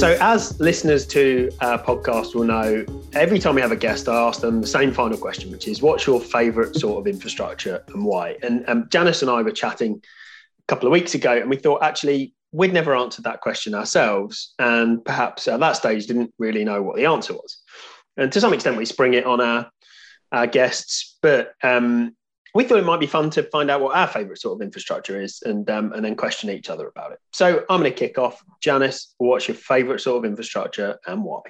So, as listeners to our podcast will know, every time we have a guest, I ask them the same final question, which is what's your favourite sort of infrastructure and why? And um, Janice and I were chatting a couple of weeks ago, and we thought actually we'd never answered that question ourselves. And perhaps at that stage didn't really know what the answer was. And to some extent, we spring it on our, our guests. But um, we thought it might be fun to find out what our favourite sort of infrastructure is and um, and then question each other about it. So I'm going to kick off. Janice, what's your favourite sort of infrastructure and why?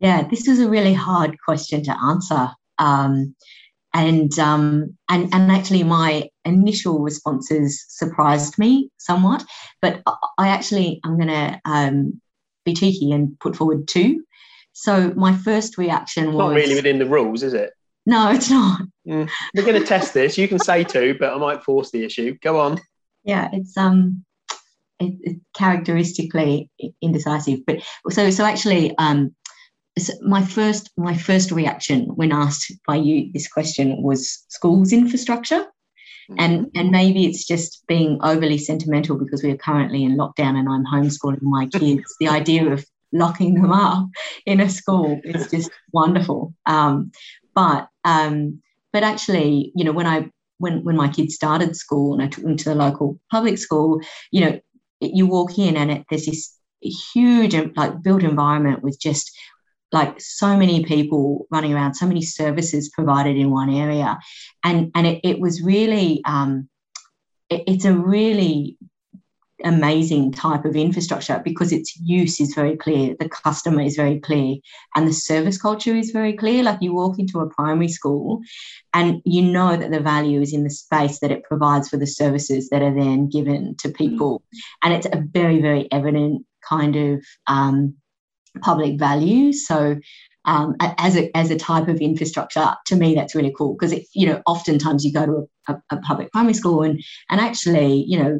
Yeah, this is a really hard question to answer. Um, and um, and and actually, my initial responses surprised me somewhat. But I actually I'm going to um, be cheeky and put forward two. So my first reaction was not really within the rules, is it? No, it's not. Mm. We're going to test this. You can say two, but I might force the issue. Go on. Yeah, it's um, it, it characteristically indecisive. But so so actually, um, so my first my first reaction when asked by you this question was schools infrastructure. Mm-hmm. And, and maybe it's just being overly sentimental because we are currently in lockdown and I'm homeschooling my kids. the idea of locking them up in a school is just wonderful. Um, but um, but actually, you know, when I when when my kids started school and I took them to the local public school, you know, you walk in and it, there's this huge like built environment with just like so many people running around, so many services provided in one area, and and it, it was really um, it, it's a really amazing type of infrastructure because its use is very clear, the customer is very clear, and the service culture is very clear. Like you walk into a primary school and you know that the value is in the space that it provides for the services that are then given to people. And it's a very, very evident kind of um, public value. So um, as a as a type of infrastructure, to me that's really cool because you know oftentimes you go to a, a, a public primary school and and actually you know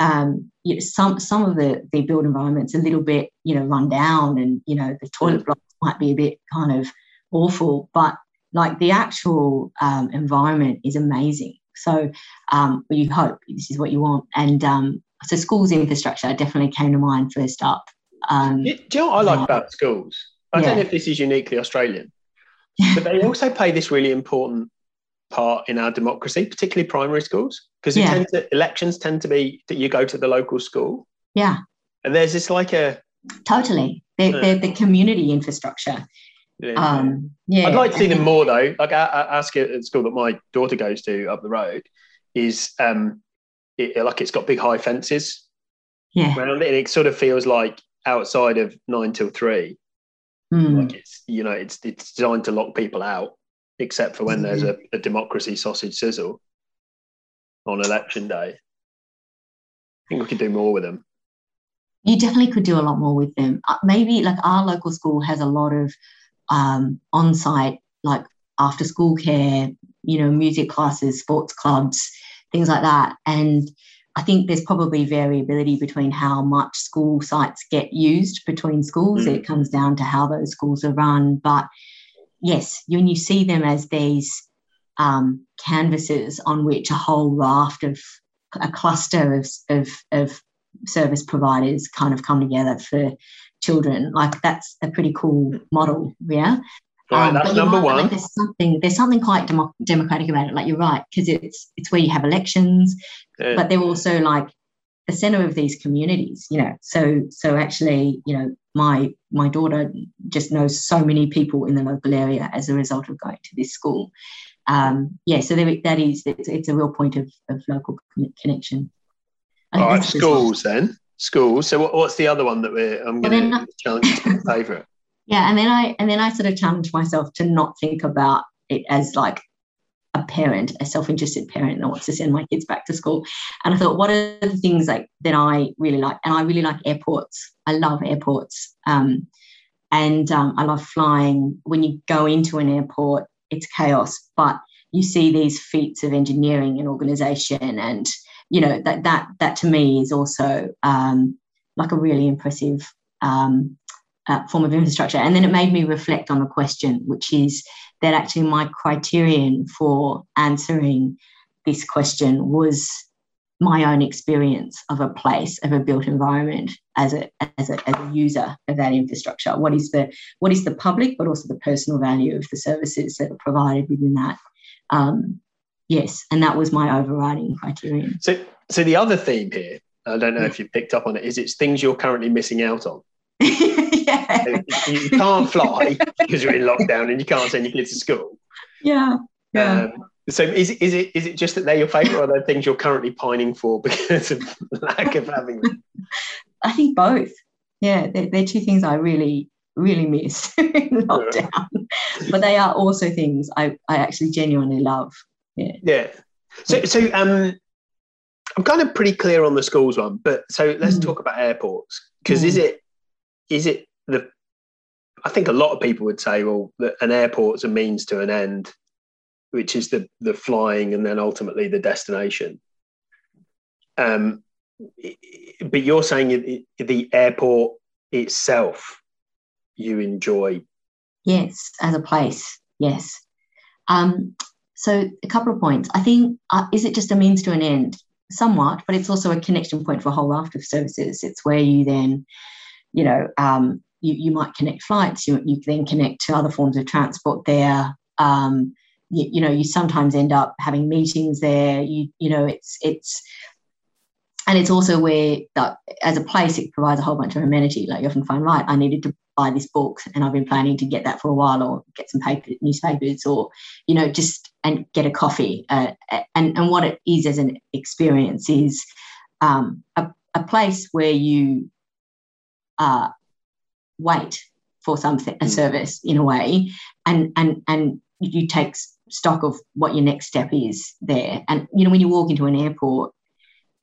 um, you know, some some of the the build environments a little bit you know run down and you know the toilet blocks might be a bit kind of awful but like the actual um, environment is amazing. So um, you hope this is what you want. And um, so schools infrastructure definitely came to mind first up. Um, do you know what i like about schools? I yeah. don't know if this is uniquely australian but they also play this really important part in our democracy, particularly primary schools, because yeah. elections tend to be that you go to the local school. Yeah. And there's this like a totally they're, uh, they're the community infrastructure. Yeah. Um, yeah. I'd like to see them more though. Like I, I ask at the school that my daughter goes to up the road is um, it, like it's got big high fences. Yeah. Around it, and it sort of feels like outside of nine till three. Mm. Like it's you know it's it's designed to lock people out except for when there's a, a democracy sausage sizzle on election day. I think we could do more with them. You definitely could do a lot more with them. Uh, maybe like our local school has a lot of um, on site, like after school care, you know, music classes, sports clubs, things like that. And I think there's probably variability between how much school sites get used between schools. Mm. It comes down to how those schools are run. But yes, when you see them as these um, canvases on which a whole raft of a cluster of, of, of service providers kind of come together for children, like that's a pretty cool model, yeah. Right, um, that's number one. Like there's something there's something quite demo- democratic about it. Like you're right, because it's it's where you have elections, yeah. but they're also like the center of these communities. You know, so so actually, you know, my my daughter just knows so many people in the local area as a result of going to this school. Um, yeah, so there, that is it's, it's, a real point of, of local connection. All right, schools then schools. So what, what's the other one that we're I'm going to challenge to favourite? Yeah, and then I and then I sort of challenge myself to not think about it as like a parent, a self-interested parent that wants to send my kids back to school. And I thought, what are the things like that I really like? And I really like airports. I love airports. Um, and um, I love flying. When you go into an airport, it's chaos, but you see these feats of engineering and organization. And, you know, that that that to me is also um, like a really impressive um, uh, form of infrastructure. And then it made me reflect on the question, which is that actually my criterion for answering this question was my own experience of a place of a built environment as a, as a as a user of that infrastructure. What is the what is the public but also the personal value of the services that are provided within that? Um, yes and that was my overriding criterion. So so the other theme here i don't know if you picked up on it is it's things you're currently missing out on yeah. you, can't fly because you're in lockdown and you can't send your kids to school yeah yeah um, so is it, is it is it just that they're your favourite, or are there things you're currently pining for because of lack of having them? I think both. Yeah, they're, they're two things I really really miss in lockdown, but they are also things I I actually genuinely love. Yeah. Yeah. So so um, I'm kind of pretty clear on the schools one, but so let's mm. talk about airports because mm. is it is it the I think a lot of people would say, well, that an airport's a means to an end which is the the flying and then ultimately the destination. Um, but you're saying the airport itself you enjoy. Yes, as a place. Yes. Um, so a couple of points. I think uh, is it just a means to an end? Somewhat, but it's also a connection point for a whole raft of services. It's where you then, you know, um, you, you might connect flights. You you then connect to other forms of transport there. Um, you, you, know you sometimes end up having meetings there you you know it's it's and it's also where that as a place it provides a whole bunch of amenity like you often find right i needed to buy this book and i've been planning to get that for a while or get some paper newspapers or you know just and get a coffee uh, and and what it is as an experience is um, a, a place where you uh, wait for something a mm. service in a way and and and you take stock of what your next step is there. And you know, when you walk into an airport,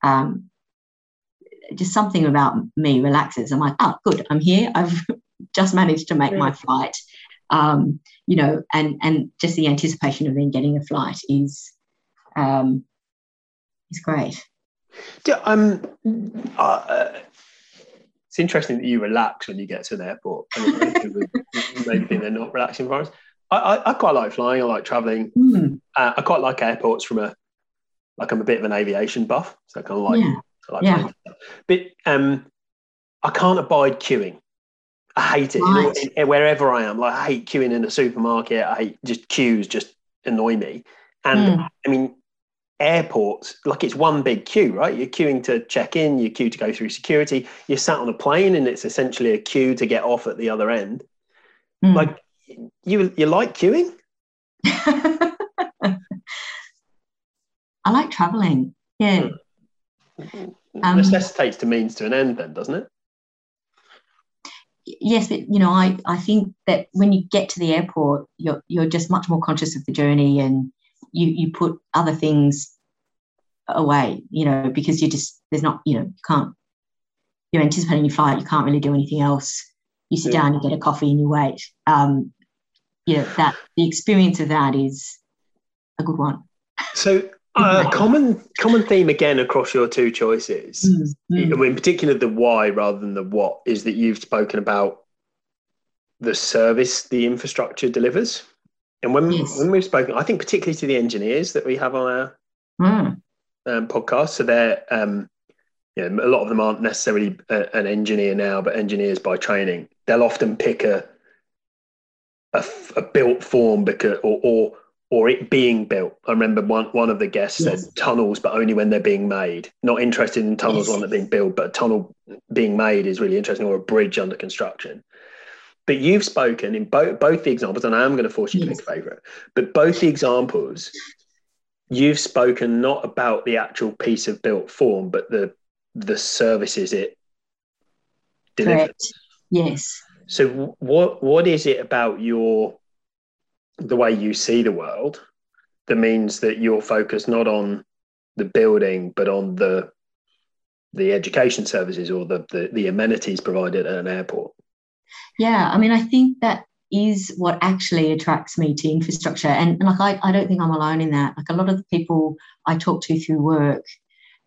um, just something about me relaxes. I'm like, oh, good, I'm here. I've just managed to make my flight. Um, you know, and and just the anticipation of then getting a flight is um, is great. Yeah, um, uh, it's interesting that you relax when you get to an airport. maybe think they're not relaxing environments. I, I, quite like flying. I like traveling. Mm. Uh, I quite like airports from a like I'm a bit of an aviation buff, so I kind of like, yeah. like yeah. But um, I can't abide queuing. I hate it right. in, in, wherever I am. Like I hate queuing in a supermarket. I hate just queues just annoy me. And mm. I mean, airports like it's one big queue, right? You're queuing to check in, you're queue to go through security. You're sat on a plane, and it's essentially a queue to get off at the other end. Mm. Like you you like queuing? I like traveling. Yeah. Hmm. Um, necessitates to means to an end, then, doesn't it? Yes, but you know, I, I think that when you get to the airport, you're you're just much more conscious of the journey, and you you put other things away, you know, because you just there's not you know you can't you're anticipating your flight, you can't really do anything else. You sit yeah. down, you get a coffee, and you wait. Um, you know that the experience of that is a good one. So uh, common common theme again across your two choices, mm-hmm. in particular the why rather than the what, is that you've spoken about the service the infrastructure delivers. And when yes. when we've spoken, I think particularly to the engineers that we have on our mm. um, podcast, so they're um, you know, a lot of them aren't necessarily a, an engineer now, but engineers by training. They'll often pick a a, a built form because or, or or it being built. I remember one one of the guests yes. said tunnels, but only when they're being made. Not interested in tunnels yes. when they're being built, but a tunnel being made is really interesting, or a bridge under construction. But you've spoken in both both the examples, and I am going to force you yes. to pick a favourite. But both the examples, you've spoken not about the actual piece of built form, but the the services it delivers. Correct. Yes. So what what is it about your the way you see the world that means that you're focused not on the building but on the the education services or the, the, the amenities provided at an airport? Yeah, I mean, I think that is what actually attracts me to infrastructure. And, and like I, I don't think I'm alone in that. Like a lot of the people I talk to through work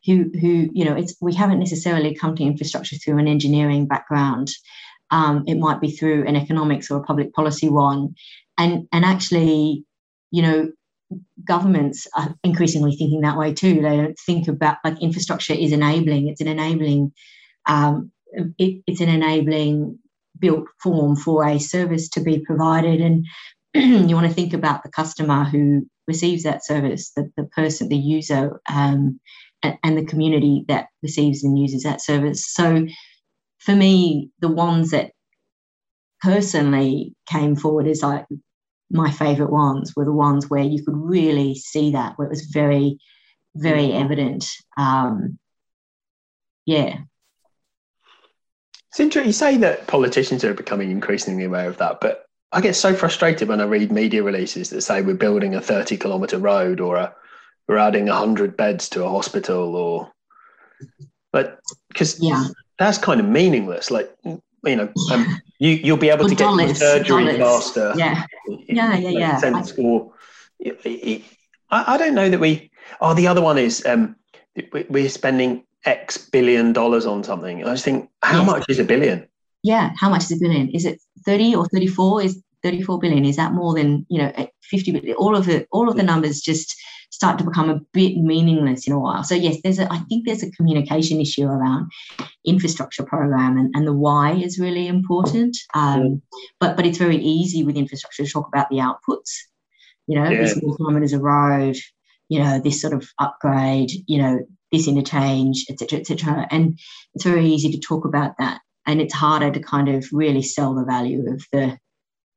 who who, you know, it's we haven't necessarily come to infrastructure through an engineering background. Um, it might be through an economics or a public policy one. And, and actually, you know, governments are increasingly thinking that way too. They don't think about like infrastructure is enabling. It's an enabling. Um, it, it's an enabling built form for a service to be provided, and you want to think about the customer who receives that service, the, the person, the user, um, and, the community that receives and uses that service. So, for me, the ones that personally came forward as like my favorite ones were the ones where you could really see that, where it was very, very evident. Um, yeah. It's interesting. You say that politicians are becoming increasingly aware of that, but I get so frustrated when I read media releases that say we're building a 30 kilometre road or a, we're adding 100 beds to a hospital or, but because yeah. that's kind of meaningless. Like, you know, um, you, you'll be able to dollars, get surgery dollars. faster. Yeah. Yeah, yeah, yeah. Sense, I, or, I, I don't know that we, oh, the other one is um, we're spending X billion dollars on something. I just think, how much is a billion? Yeah, how much is a billion? Is it 30 or 34? Is 34 billion? Is that more than, you know, 50 billion? All of the all of the numbers just start to become a bit meaningless in a while. So yes, there's a I think there's a communication issue around infrastructure program and, and the why is really important. Um, but but it's very easy with infrastructure to talk about the outputs. You know, yeah. this kilometres of road, you know, this sort of upgrade, you know, this interchange, etc., etc. And it's very easy to talk about that, and it's harder to kind of really sell the value of the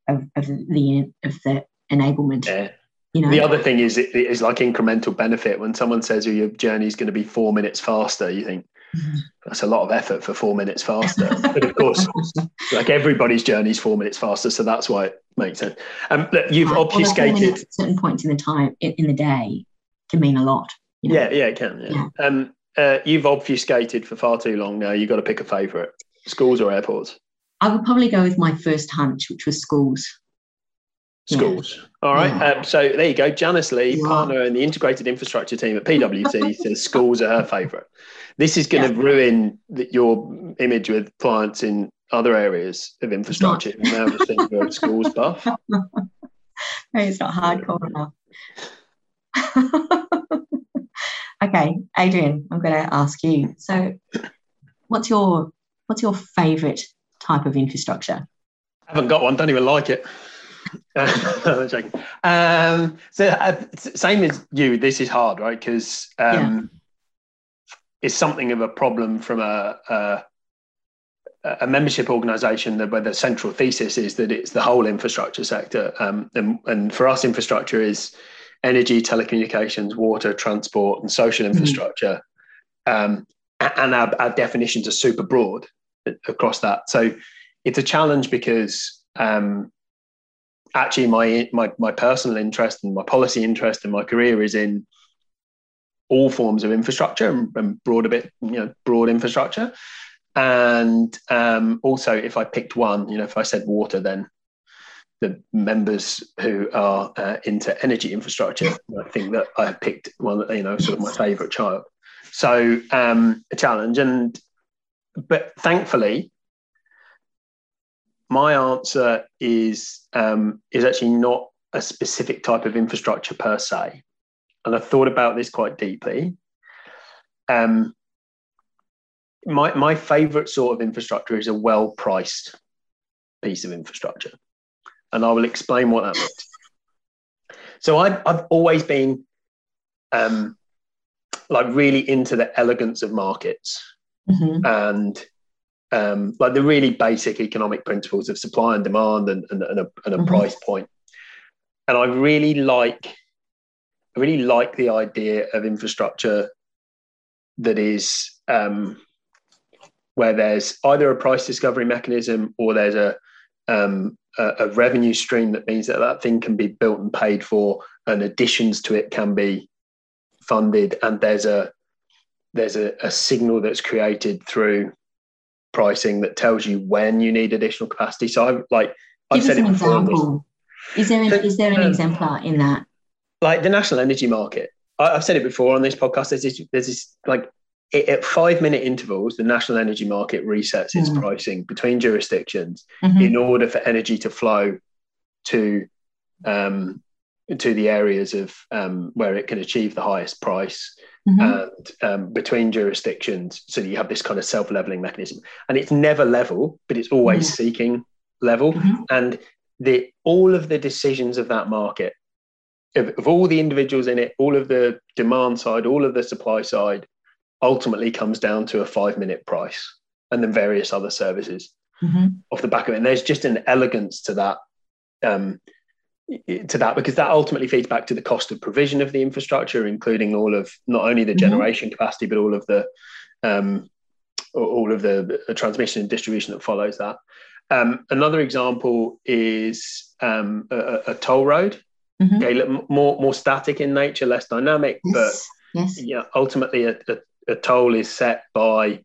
of, of the of the enablement. Yeah. You know? The other thing is it is like incremental benefit. When someone says oh, your journey is going to be four minutes faster, you think mm-hmm. that's a lot of effort for four minutes faster. but of course, like everybody's journey is four minutes faster, so that's why it makes sense. Um, look, you've right. obfuscated well, certain points in the time in the day can mean a lot. You know? Yeah, yeah, it can. Yeah. yeah. Um, uh, you've obfuscated for far too long now. You've got to pick a favourite: schools or airports. I would probably go with my first hunch, which was schools. Schools. Yeah. All right. Yeah. Um, so there you go. Janice Lee, partner in the integrated infrastructure team at PwC, says schools are her favourite. This is going to ruin the, your image with clients in other areas of infrastructure. now just think you're a schools buff. it's not hardcore enough. okay, Adrian, I'm going to ask you. So, what's your what's your favourite type of infrastructure? I haven't got one. Don't even like it. um, so uh, same as you. This is hard, right? Because um, yeah. it's something of a problem from a, a, a membership organisation where the central thesis is that it's the whole infrastructure sector, um, and, and for us, infrastructure is energy, telecommunications, water, transport, and social mm-hmm. infrastructure. Mm-hmm. and our, our, definitions are super broad across that. So it's a challenge because um, actually my, my my personal interest and my policy interest and my career is in all forms of infrastructure and, and broad a bit, you know, broad infrastructure. And um, also, if I picked one, you know, if I said water, then the members who are uh, into energy infrastructure, I think that I have picked one, you know, sort of my favourite child. So um, a challenge, and but thankfully, my answer is um, is actually not a specific type of infrastructure per se, and I thought about this quite deeply. Um, my my favourite sort of infrastructure is a well priced piece of infrastructure and I will explain what that means. So I've, I've always been um, like really into the elegance of markets mm-hmm. and um, like the really basic economic principles of supply and demand and, and, and a, and a mm-hmm. price point. And I really like, I really like the idea of infrastructure that is um, where there's either a price discovery mechanism or there's a um, a, a, revenue stream that means that that thing can be built and paid for, and additions to it can be funded, and there's a there's a, a signal that's created through pricing that tells you when you need additional capacity. So I've like I've Give said an example. Is there an, is there an um, exemplar in that? Like the national energy market. I, have said it before on this podcast. There's this, there's this like it, at five minute intervals, the national energy market resets its mm. pricing between jurisdictions mm-hmm. in order for energy to flow to um, to the areas of um, where it can achieve the highest price mm-hmm. and um, between jurisdictions. So you have this kind of self leveling mechanism, and it's never level, but it's always mm-hmm. seeking level. Mm-hmm. And the all of the decisions of that market, of, of all the individuals in it, all of the demand side, all of the supply side, ultimately comes down to a five minute price, and then various other services mm-hmm. off the back of it. And there's just an elegance to that. Um, to that because that ultimately feeds back to the cost of provision of the infrastructure, including all of not only the mm-hmm. generation mm-hmm. capacity but all of the um, all of the, the, transmission and distribution that follows that. Um, another example is um, a, a, toll road. Mm-hmm. Okay, more more static in nature, less dynamic, yes. but yes. yeah, ultimately a, a, a, toll is set by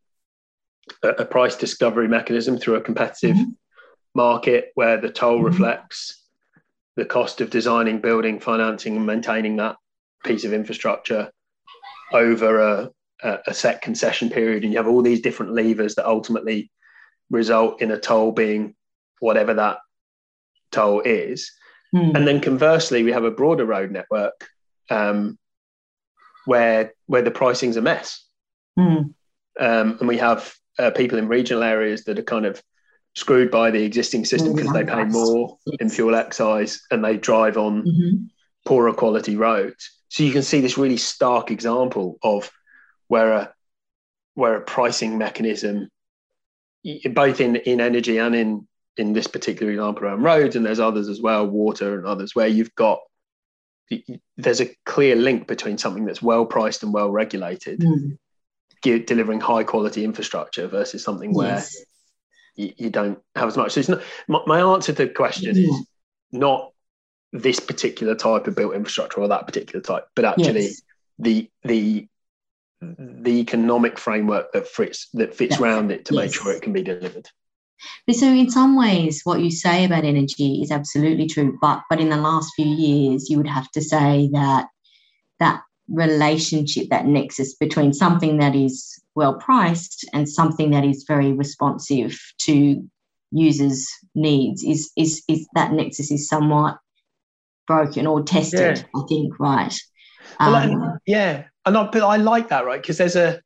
a, price discovery mechanism through a competitive mm-hmm. market where the toll mm-hmm. reflects the cost of designing, building, financing, and maintaining that piece of infrastructure over a, a, set concession period. And you have all these different levers that ultimately result in a toll being whatever that toll is. Mm. And then conversely, we have a broader road network um, where where the pricing's a mess. Mm. Um, and we have uh, people in regional areas that are kind of screwed by the existing system because they pay more in fuel excise and they drive on mm-hmm. poorer quality roads. So you can see this really stark example of where a where a pricing mechanism, both in in energy and in in this particular example around roads, and there's others as well, water and others, where you've got there's a clear link between something that's well priced and well regulated, mm. Delivering high quality infrastructure versus something where yes you, you don't have as much. So it's not my, my answer to the question is not this particular type of built infrastructure or that particular type, but actually yes. the the the economic framework that fits that fits yes. around it to yes. make sure it can be delivered. So in some ways, what you say about energy is absolutely true. But but in the last few years, you would have to say that that relationship, that nexus between something that is well priced and something that is very responsive to users' needs is is is that nexus is somewhat broken or tested. Yeah. I think right. Well, um, yeah, and I, but I like that right because there's a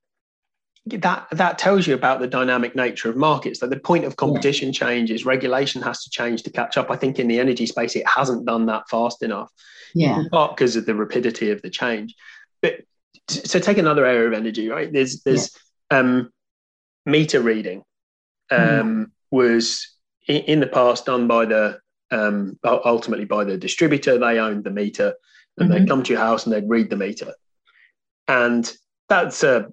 that that tells you about the dynamic nature of markets that the point of competition yeah. changes regulation has to change to catch up i think in the energy space it hasn't done that fast enough yeah part because of the rapidity of the change but so take another area of energy right there's there's yeah. um meter reading um mm. was in, in, the past done by the um ultimately by the distributor they owned the meter and mm-hmm. they'd come to your house and they'd read the meter and that's a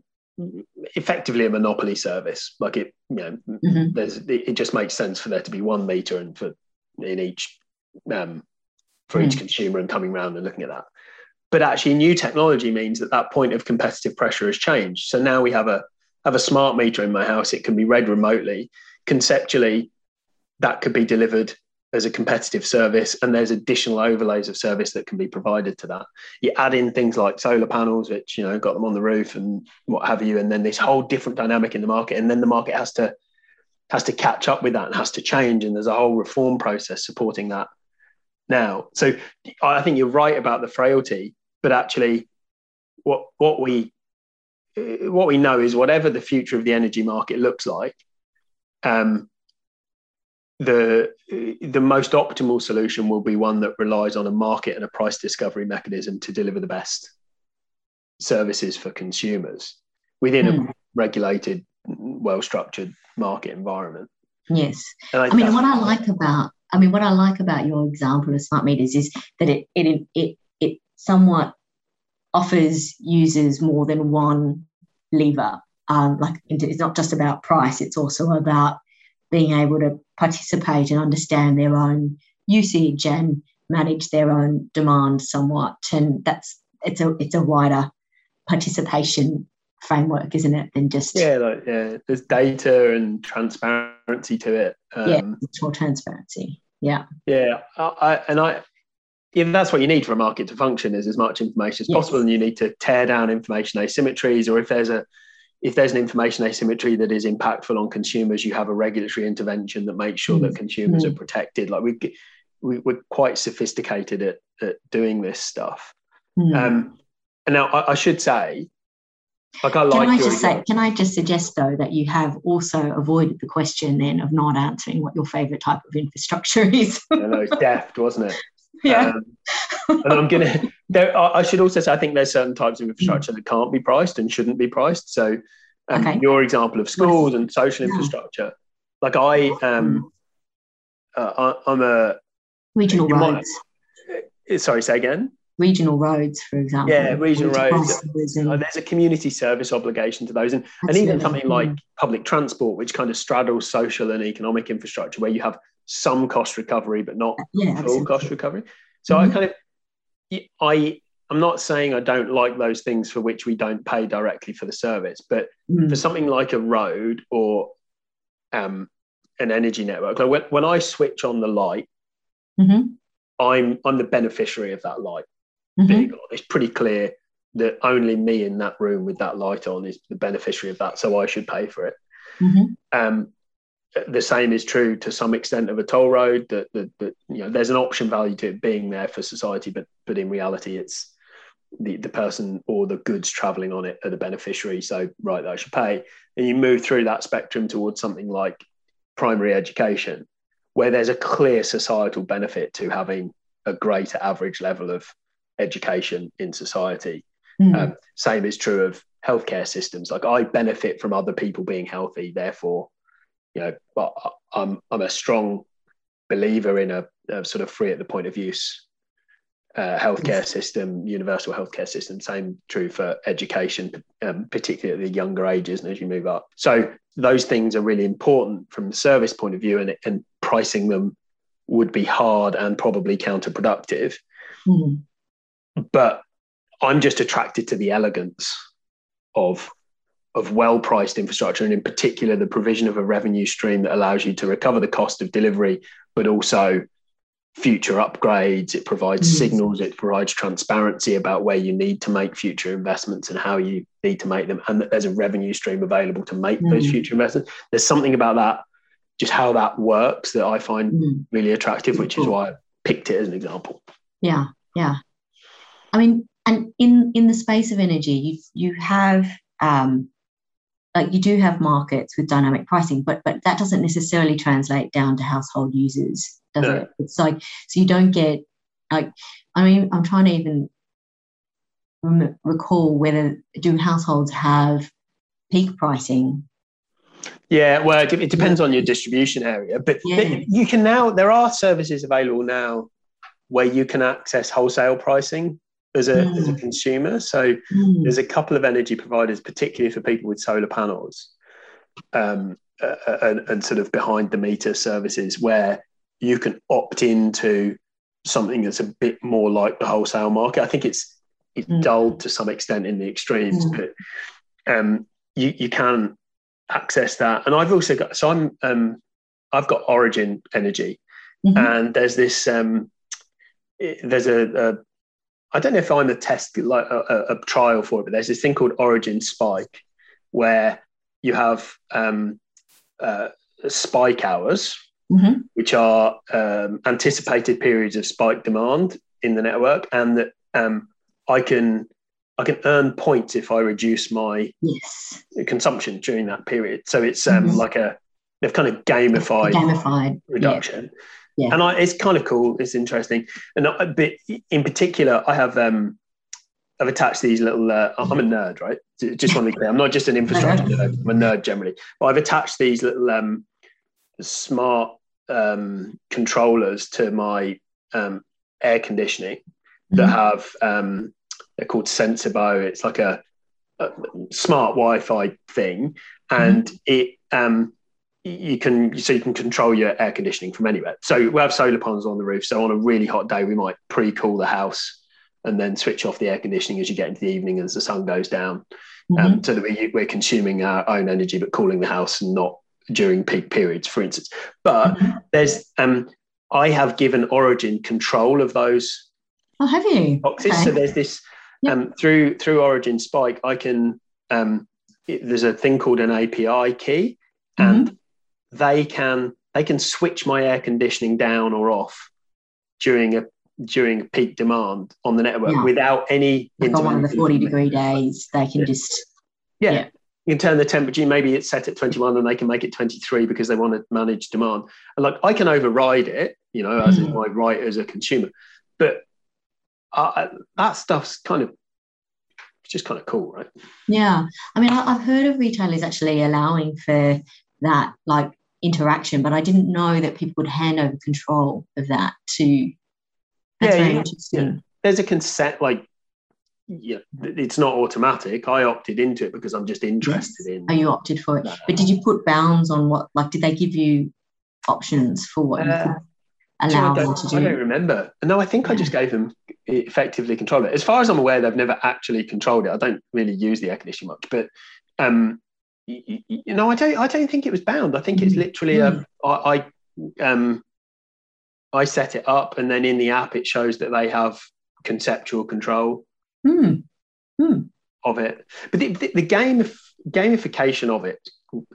effectively a monopoly service. Like it, you know, mm-hmm. there's it, just makes sense for there to be one meter and for in each um, for mm. each consumer and coming around and looking at that. But actually, new technology means that that point of competitive pressure has changed. So now we have a have a smart meter in my house. It can be read remotely. Conceptually, that could be delivered as a competitive service and there's additional overlays of service that can be provided to that. You add in things like solar panels which you know got them on the roof and what have you and then this whole different dynamic in the market and then the market has to has to catch up with that and has to change and there's a whole reform process supporting that now. So i think you're right about the frailty but actually what what we what we know is whatever the future of the energy market looks like um, the the most optimal solution will be one that relies on a market and a price discovery mechanism to deliver the best services for consumers within mm. a hmm. regulated well structured market environment yes I, I, mean what i like about i mean what i like about your example of smart meters is that it it it, it somewhat offers users more than one lever um, like it's not just about price it's also about being able to participate and understand their own usage and manage their own demand somewhat. And that's it's a it's a wider participation framework, isn't it? Than just yeah, like yeah. There's data and transparency to it. Um, yeah, more transparency. Yeah. Yeah, I, and I Yeah, that's what you need for a market to function is as much information as yes. possible and you need to tear down information asymmetries or if there's a if there's an information asymmetry that is impactful on consumers, you have a regulatory intervention that makes sure mm. that consumers mm. are protected. Like we, we, are quite sophisticated at, at doing this stuff. Mm. Um, and now I, I, should say, like I like. can. I just say? Can I just suggest though that you have also avoided the question then of not answering what your favourite type of infrastructure is? I know it's deft, wasn't it? Yeah. Um, and I'm gonna. There, I should also say I think there's certain types of infrastructure that can't be priced and shouldn't be priced. So, um, Okay. your example of schools and social Yeah. infrastructure, like I um, uh, I, I'm a Regional You might- roads. sorry, say again. Regional roads, for example. Yeah, regional Roads roads. and- Uh, there's a community service obligation to those, and, and even something like Mm. public transport, which kind of straddles social and economic infrastructure, where you have some cost recovery but not yeah, full absolutely. cost recovery. So I Mhm. kind of, I I'm not saying I don't like those things for which we don't pay directly for the service, but Mm. for something like a road or um, an energy network, like when, when I switch on the light, Mhm. I'm I'm the beneficiary of that light. Mhm. It's pretty clear that only me in that room with that light on is the beneficiary of that, so I should pay for it. Mhm. Um, the same is true to some extent of a toll road. That, that, that you know, there's an option value to it being there for society, but but in reality, it's the, the person or the goods traveling on it are the beneficiary. So right, I should pay. And you move through that spectrum towards something like primary education, where there's a clear societal benefit to having a greater average level of education in society. Mm. Um, same is true of healthcare systems. Like I benefit from other people being healthy, therefore, you know, but I'm I'm a strong believer in a, a sort of free at the point of use uh, healthcare system, universal healthcare system. Same true for education, um, particularly at the younger ages and as you move up. So those things are really important from the service point of view, and and pricing them would be hard and probably counterproductive Mm. but I'm just attracted to the elegance of of well-priced infrastructure, and in particular, the provision of a revenue stream that allows you to recover the cost of delivery, but also future upgrades. It provides Mm. signals. It provides transparency about where you need to make future investments and how you need to make them, and that there's a revenue stream available to make those Mm. future investments. There's something about that, just how that works, that I find Mm. really attractive, which is why I picked it as an example. Yeah, yeah. I mean, and in in the space of energy, you you have um, like you do have markets with dynamic pricing, but but that doesn't necessarily translate down to household users, does No. it? It's like so you don't get like I mean, I'm trying to even rem- recall whether do households have peak pricing? Yeah, well, it, depends on your distribution area, but, Yeah. but you can now. There are services available now where you can access wholesale pricing as a as a Mm. consumer. So Mm, there's a couple of energy providers, particularly for people with solar panels, um, uh, uh, and, and sort of behind the meter services where you can opt into something that's a bit more like the wholesale market. I think it's it's Mm. dulled to some extent in the extremes, Mm. but um, you you can access that. And I've also got so I'm um, I've got Origin Energy, mhm. and there's this um, there's a, a I don't know if I'm a test like a, a, trial for it, but there's this thing called Origin Spike, where you have um, uh, spike hours, Mhm. which are um, anticipated periods of spike demand in the network, and that um, I can I can earn points if I reduce my Yes, consumption during that period. So it's um, Mhm. like a they've kind of gamified gamified. Reduction. Yeah. And I, it's kind of cool. It's interesting. And I, but in particular, I have um, I've attached these little. Uh, I'm a nerd, right? Just want to be clear. I'm not just an infrastructure nerd. I'm a nerd generally. But I've attached these little um, smart um, controllers to my um, air conditioning that Mhm. have. Um, they're called Sensibo. It's like a, a smart Wi-Fi thing, and it um, you can so you can control your air conditioning from anywhere. So we have solar panels on the roof. So on a really hot day, we might pre-cool the house and then switch off the air conditioning as you get into the evening as the sun goes down, Mhm. um, so that we, we're consuming our own energy but cooling the house and not during peak periods, for instance. But Mhm. there's um, I have given Origin control of those Oh, have you? boxes. Okay. So there's this Yep. um, through through Origin Spike. I can um, it- there's a thing called an API key, Mm-hmm. They can they can switch my air conditioning down or off during a during peak demand on the network yeah. without any on one of the 40 degree days they can yeah. just yeah. yeah. you can turn the temperature maybe it's set at 21 and they can make it 23 because they want to manage demand and like i can override it you know as mm. my right as a consumer but uh, that stuff's kind of it's just kind of cool right yeah i mean i've heard of retailers actually allowing for that like interaction but i didn't know that people would hand over control of that to that's yeah, very interesting. Yeah. There's a consent, like, yeah, it's not automatic. I opted into it because I'm just interested yes. in. Oh, you opted for it, but did you put bounds on what? Like, did they give you options for what uh, you could allow them to do? I don't remember. No, I think yeah. I just gave them effectively control it. As far as I'm aware, they've never actually controlled it. I don't really use the air conditioning much, but um, you, you know, I don't. I don't think it was bound. I think it's mm. literally mm. a. I, I um I set it up, and then in the app it shows that they have conceptual control mm. Mm. of it. But the, the, the game gamification of it,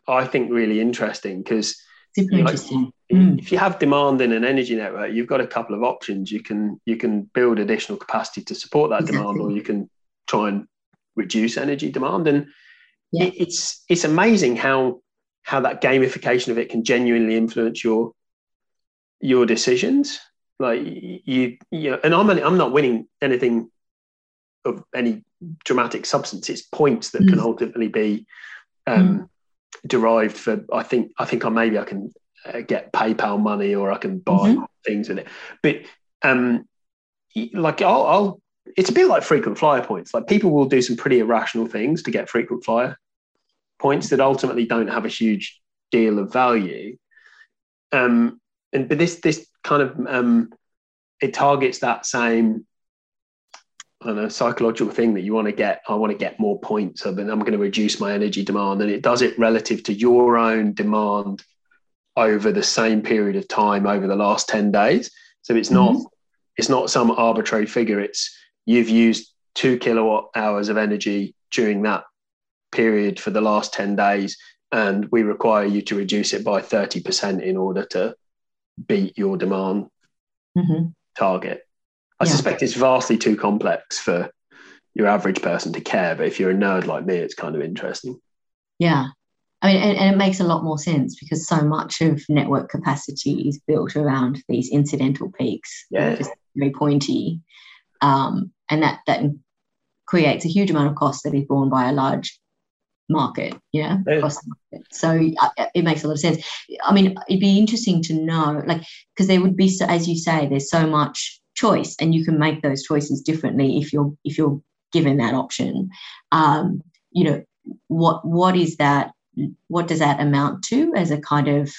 I think, really interesting because super interesting. mm. If you have demand in an energy network, you've got a couple of options. You can you can build additional capacity to support that exactly. demand, or you can try and reduce energy demand. And yeah. it, it's it's amazing how how that gamification of it can genuinely influence your your decisions. Like you, you know, and I'm I'm not winning anything of any dramatic substance. It's points that mm. can ultimately be um, mm. derived for. I think I think I maybe I can uh, get PayPal money or I can buy mm-hmm. things in it. But um, like I'll, I'll, it's a bit like frequent flyer points. Like people will do some pretty irrational things to get frequent flyer points that ultimately don't have a huge deal of value. Um, and but this this kind of um, it targets that same I don't know psychological thing that you want to get. I want to get more points, and then I'm going to reduce my energy demand, and it does it relative to your own demand over the same period of time over the last ten days. So it's not mm-hmm. it's not some arbitrary figure. It's you've used two kilowatt hours of energy during that period for the last 10 days and we require you to reduce it by 30% in order to beat your demand mm-hmm. target. I yeah. suspect it's vastly too complex for your average person to care, but if you're a nerd like me, it's kind of interesting. Yeah. I mean, and, and it makes a lot more sense because so much of network capacity is built around these incidental peaks. Yeah. Just very pointy. Um, and that, that creates a huge amount of cost that is borne by a large market, yeah, yeah. across the market. So uh, it makes a lot of sense. I mean, it'd be interesting to know, like, because there would be, so, as you say, there's so much choice, and you can make those choices differently if you're if you're given that option. Um, you know, what what is that? What does that amount to as a kind of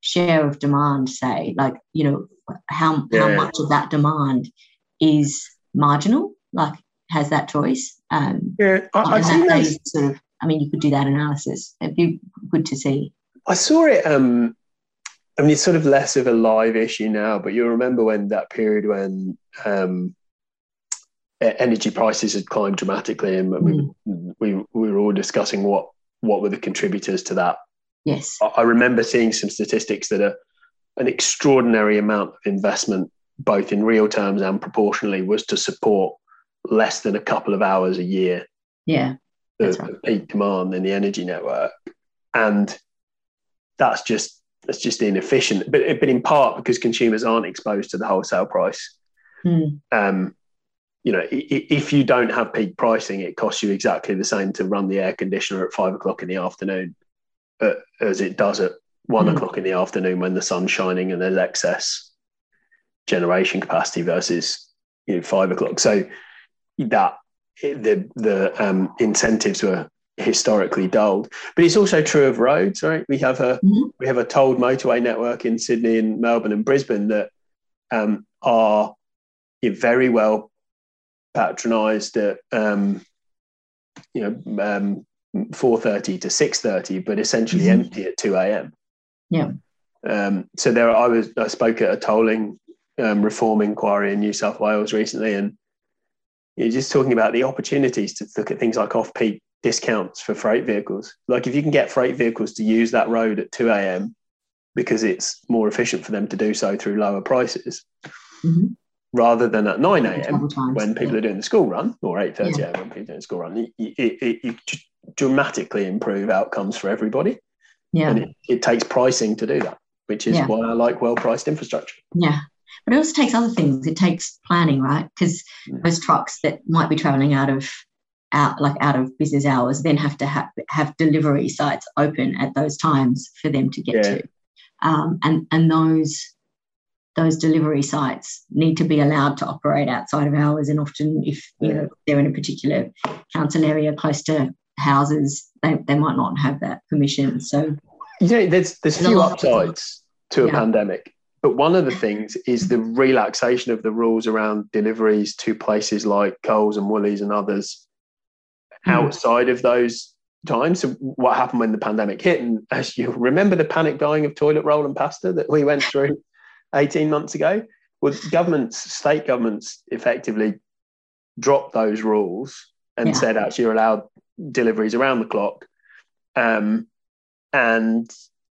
share of demand? Say, like, you know, how yeah. how much of that demand is marginal? Like, has that choice? Um, yeah, I, I've seen those sort of I mean, you could do that analysis. It'd be good to see. I saw it. Um, I mean, it's sort of less of a live issue now, but you remember when that period when um, energy prices had climbed dramatically, and mm. we, we we were all discussing what what were the contributors to that. Yes, I, I remember seeing some statistics that are an extraordinary amount of investment, both in real terms and proportionally, was to support less than a couple of hours a year. Yeah the, right. peak demand in the energy network, and that's just that's just inefficient. But but in part because consumers aren't exposed to the wholesale price. Mm. Um, you know, if you don't have peak pricing, it costs you exactly the same to run the air conditioner at five o'clock in the afternoon uh, as it does at one mm. o'clock in the afternoon when the sun's shining and there's excess generation capacity versus you know five o'clock. So that the the um, incentives were historically dulled. But it's also true of roads, right? We have a mm-hmm. we have a tolled motorway network in Sydney and Melbourne and Brisbane that um, are very well patronised at um, you know um, four thirty to six thirty, but essentially mm-hmm. empty at two a.m. Yeah. Um, so there, I was I spoke at a tolling um, reform inquiry in New South Wales recently, and you're just talking about the opportunities to look at things like off peak discounts for freight vehicles. Like if you can get freight vehicles to use that road at 2 a.m. because it's more efficient for them to do so through lower prices, Mm-hmm. Rather than at 9 a.m. When people yeah. are doing the school run or 8.30 Yeah. a.m. when people are doing the school run, you, you, you, you just dramatically improve outcomes for everybody. Yeah. And it, it takes pricing to do that, which is Yeah. why I like well-priced infrastructure. Yeah. But it also takes other things. It takes planning, right? Because Mm. those trucks that might be traveling out of out like out of business hours then have to have have delivery sites open at those times for them to get Yeah. to. Um, and and those those delivery sites need to be allowed to operate outside of hours and often if you know they're in a particular council area close to houses they, they might not have that permission so You know, there's there's There's a few upsides to a Yeah. pandemic, but one of the things is the relaxation of the rules around deliveries to places like Coles and Woolies and others Mm. outside of those times. So what happened when the pandemic hit? And as you remember, the panic buying of toilet roll and pasta that we went through 18 months ago. Well, governments, state governments, effectively dropped those rules and Yeah. said actually you're allowed deliveries around the clock. Um, and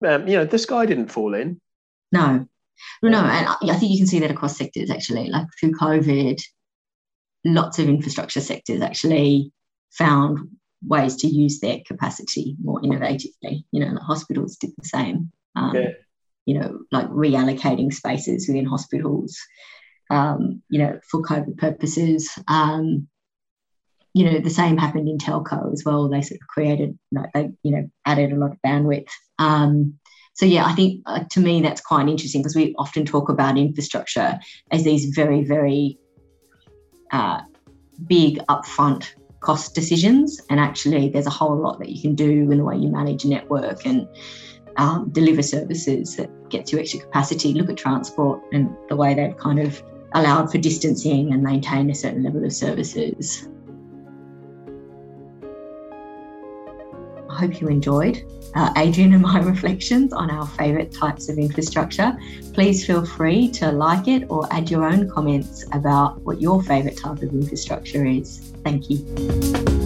um, you know the sky didn't fall in. No, no, no, and I think you can see that across sectors actually. Like through COVID, lots of infrastructure sectors actually found ways to use their capacity more innovatively. You know, like hospitals did the same. Um, Yeah. You know, like reallocating spaces within hospitals. Um, you know, for COVID purposes. Um, you know, the same happened in telco as well. They sort of created, like they, you know, added a lot of bandwidth. Um, so yeah, I think uh, to me that's quite interesting because we often talk about infrastructure as these very, very uh, big upfront cost decisions, and actually there's a whole lot that you can do in the way you manage a network and um, deliver services that gets you extra capacity. Look at transport and the way they've kind of allowed for distancing and maintain a certain level of services. I hope you enjoyed uh, Adrian and my reflections on our favourite types of infrastructure. Please feel free to like it or add your own comments about what your favourite type of infrastructure is. Thank you.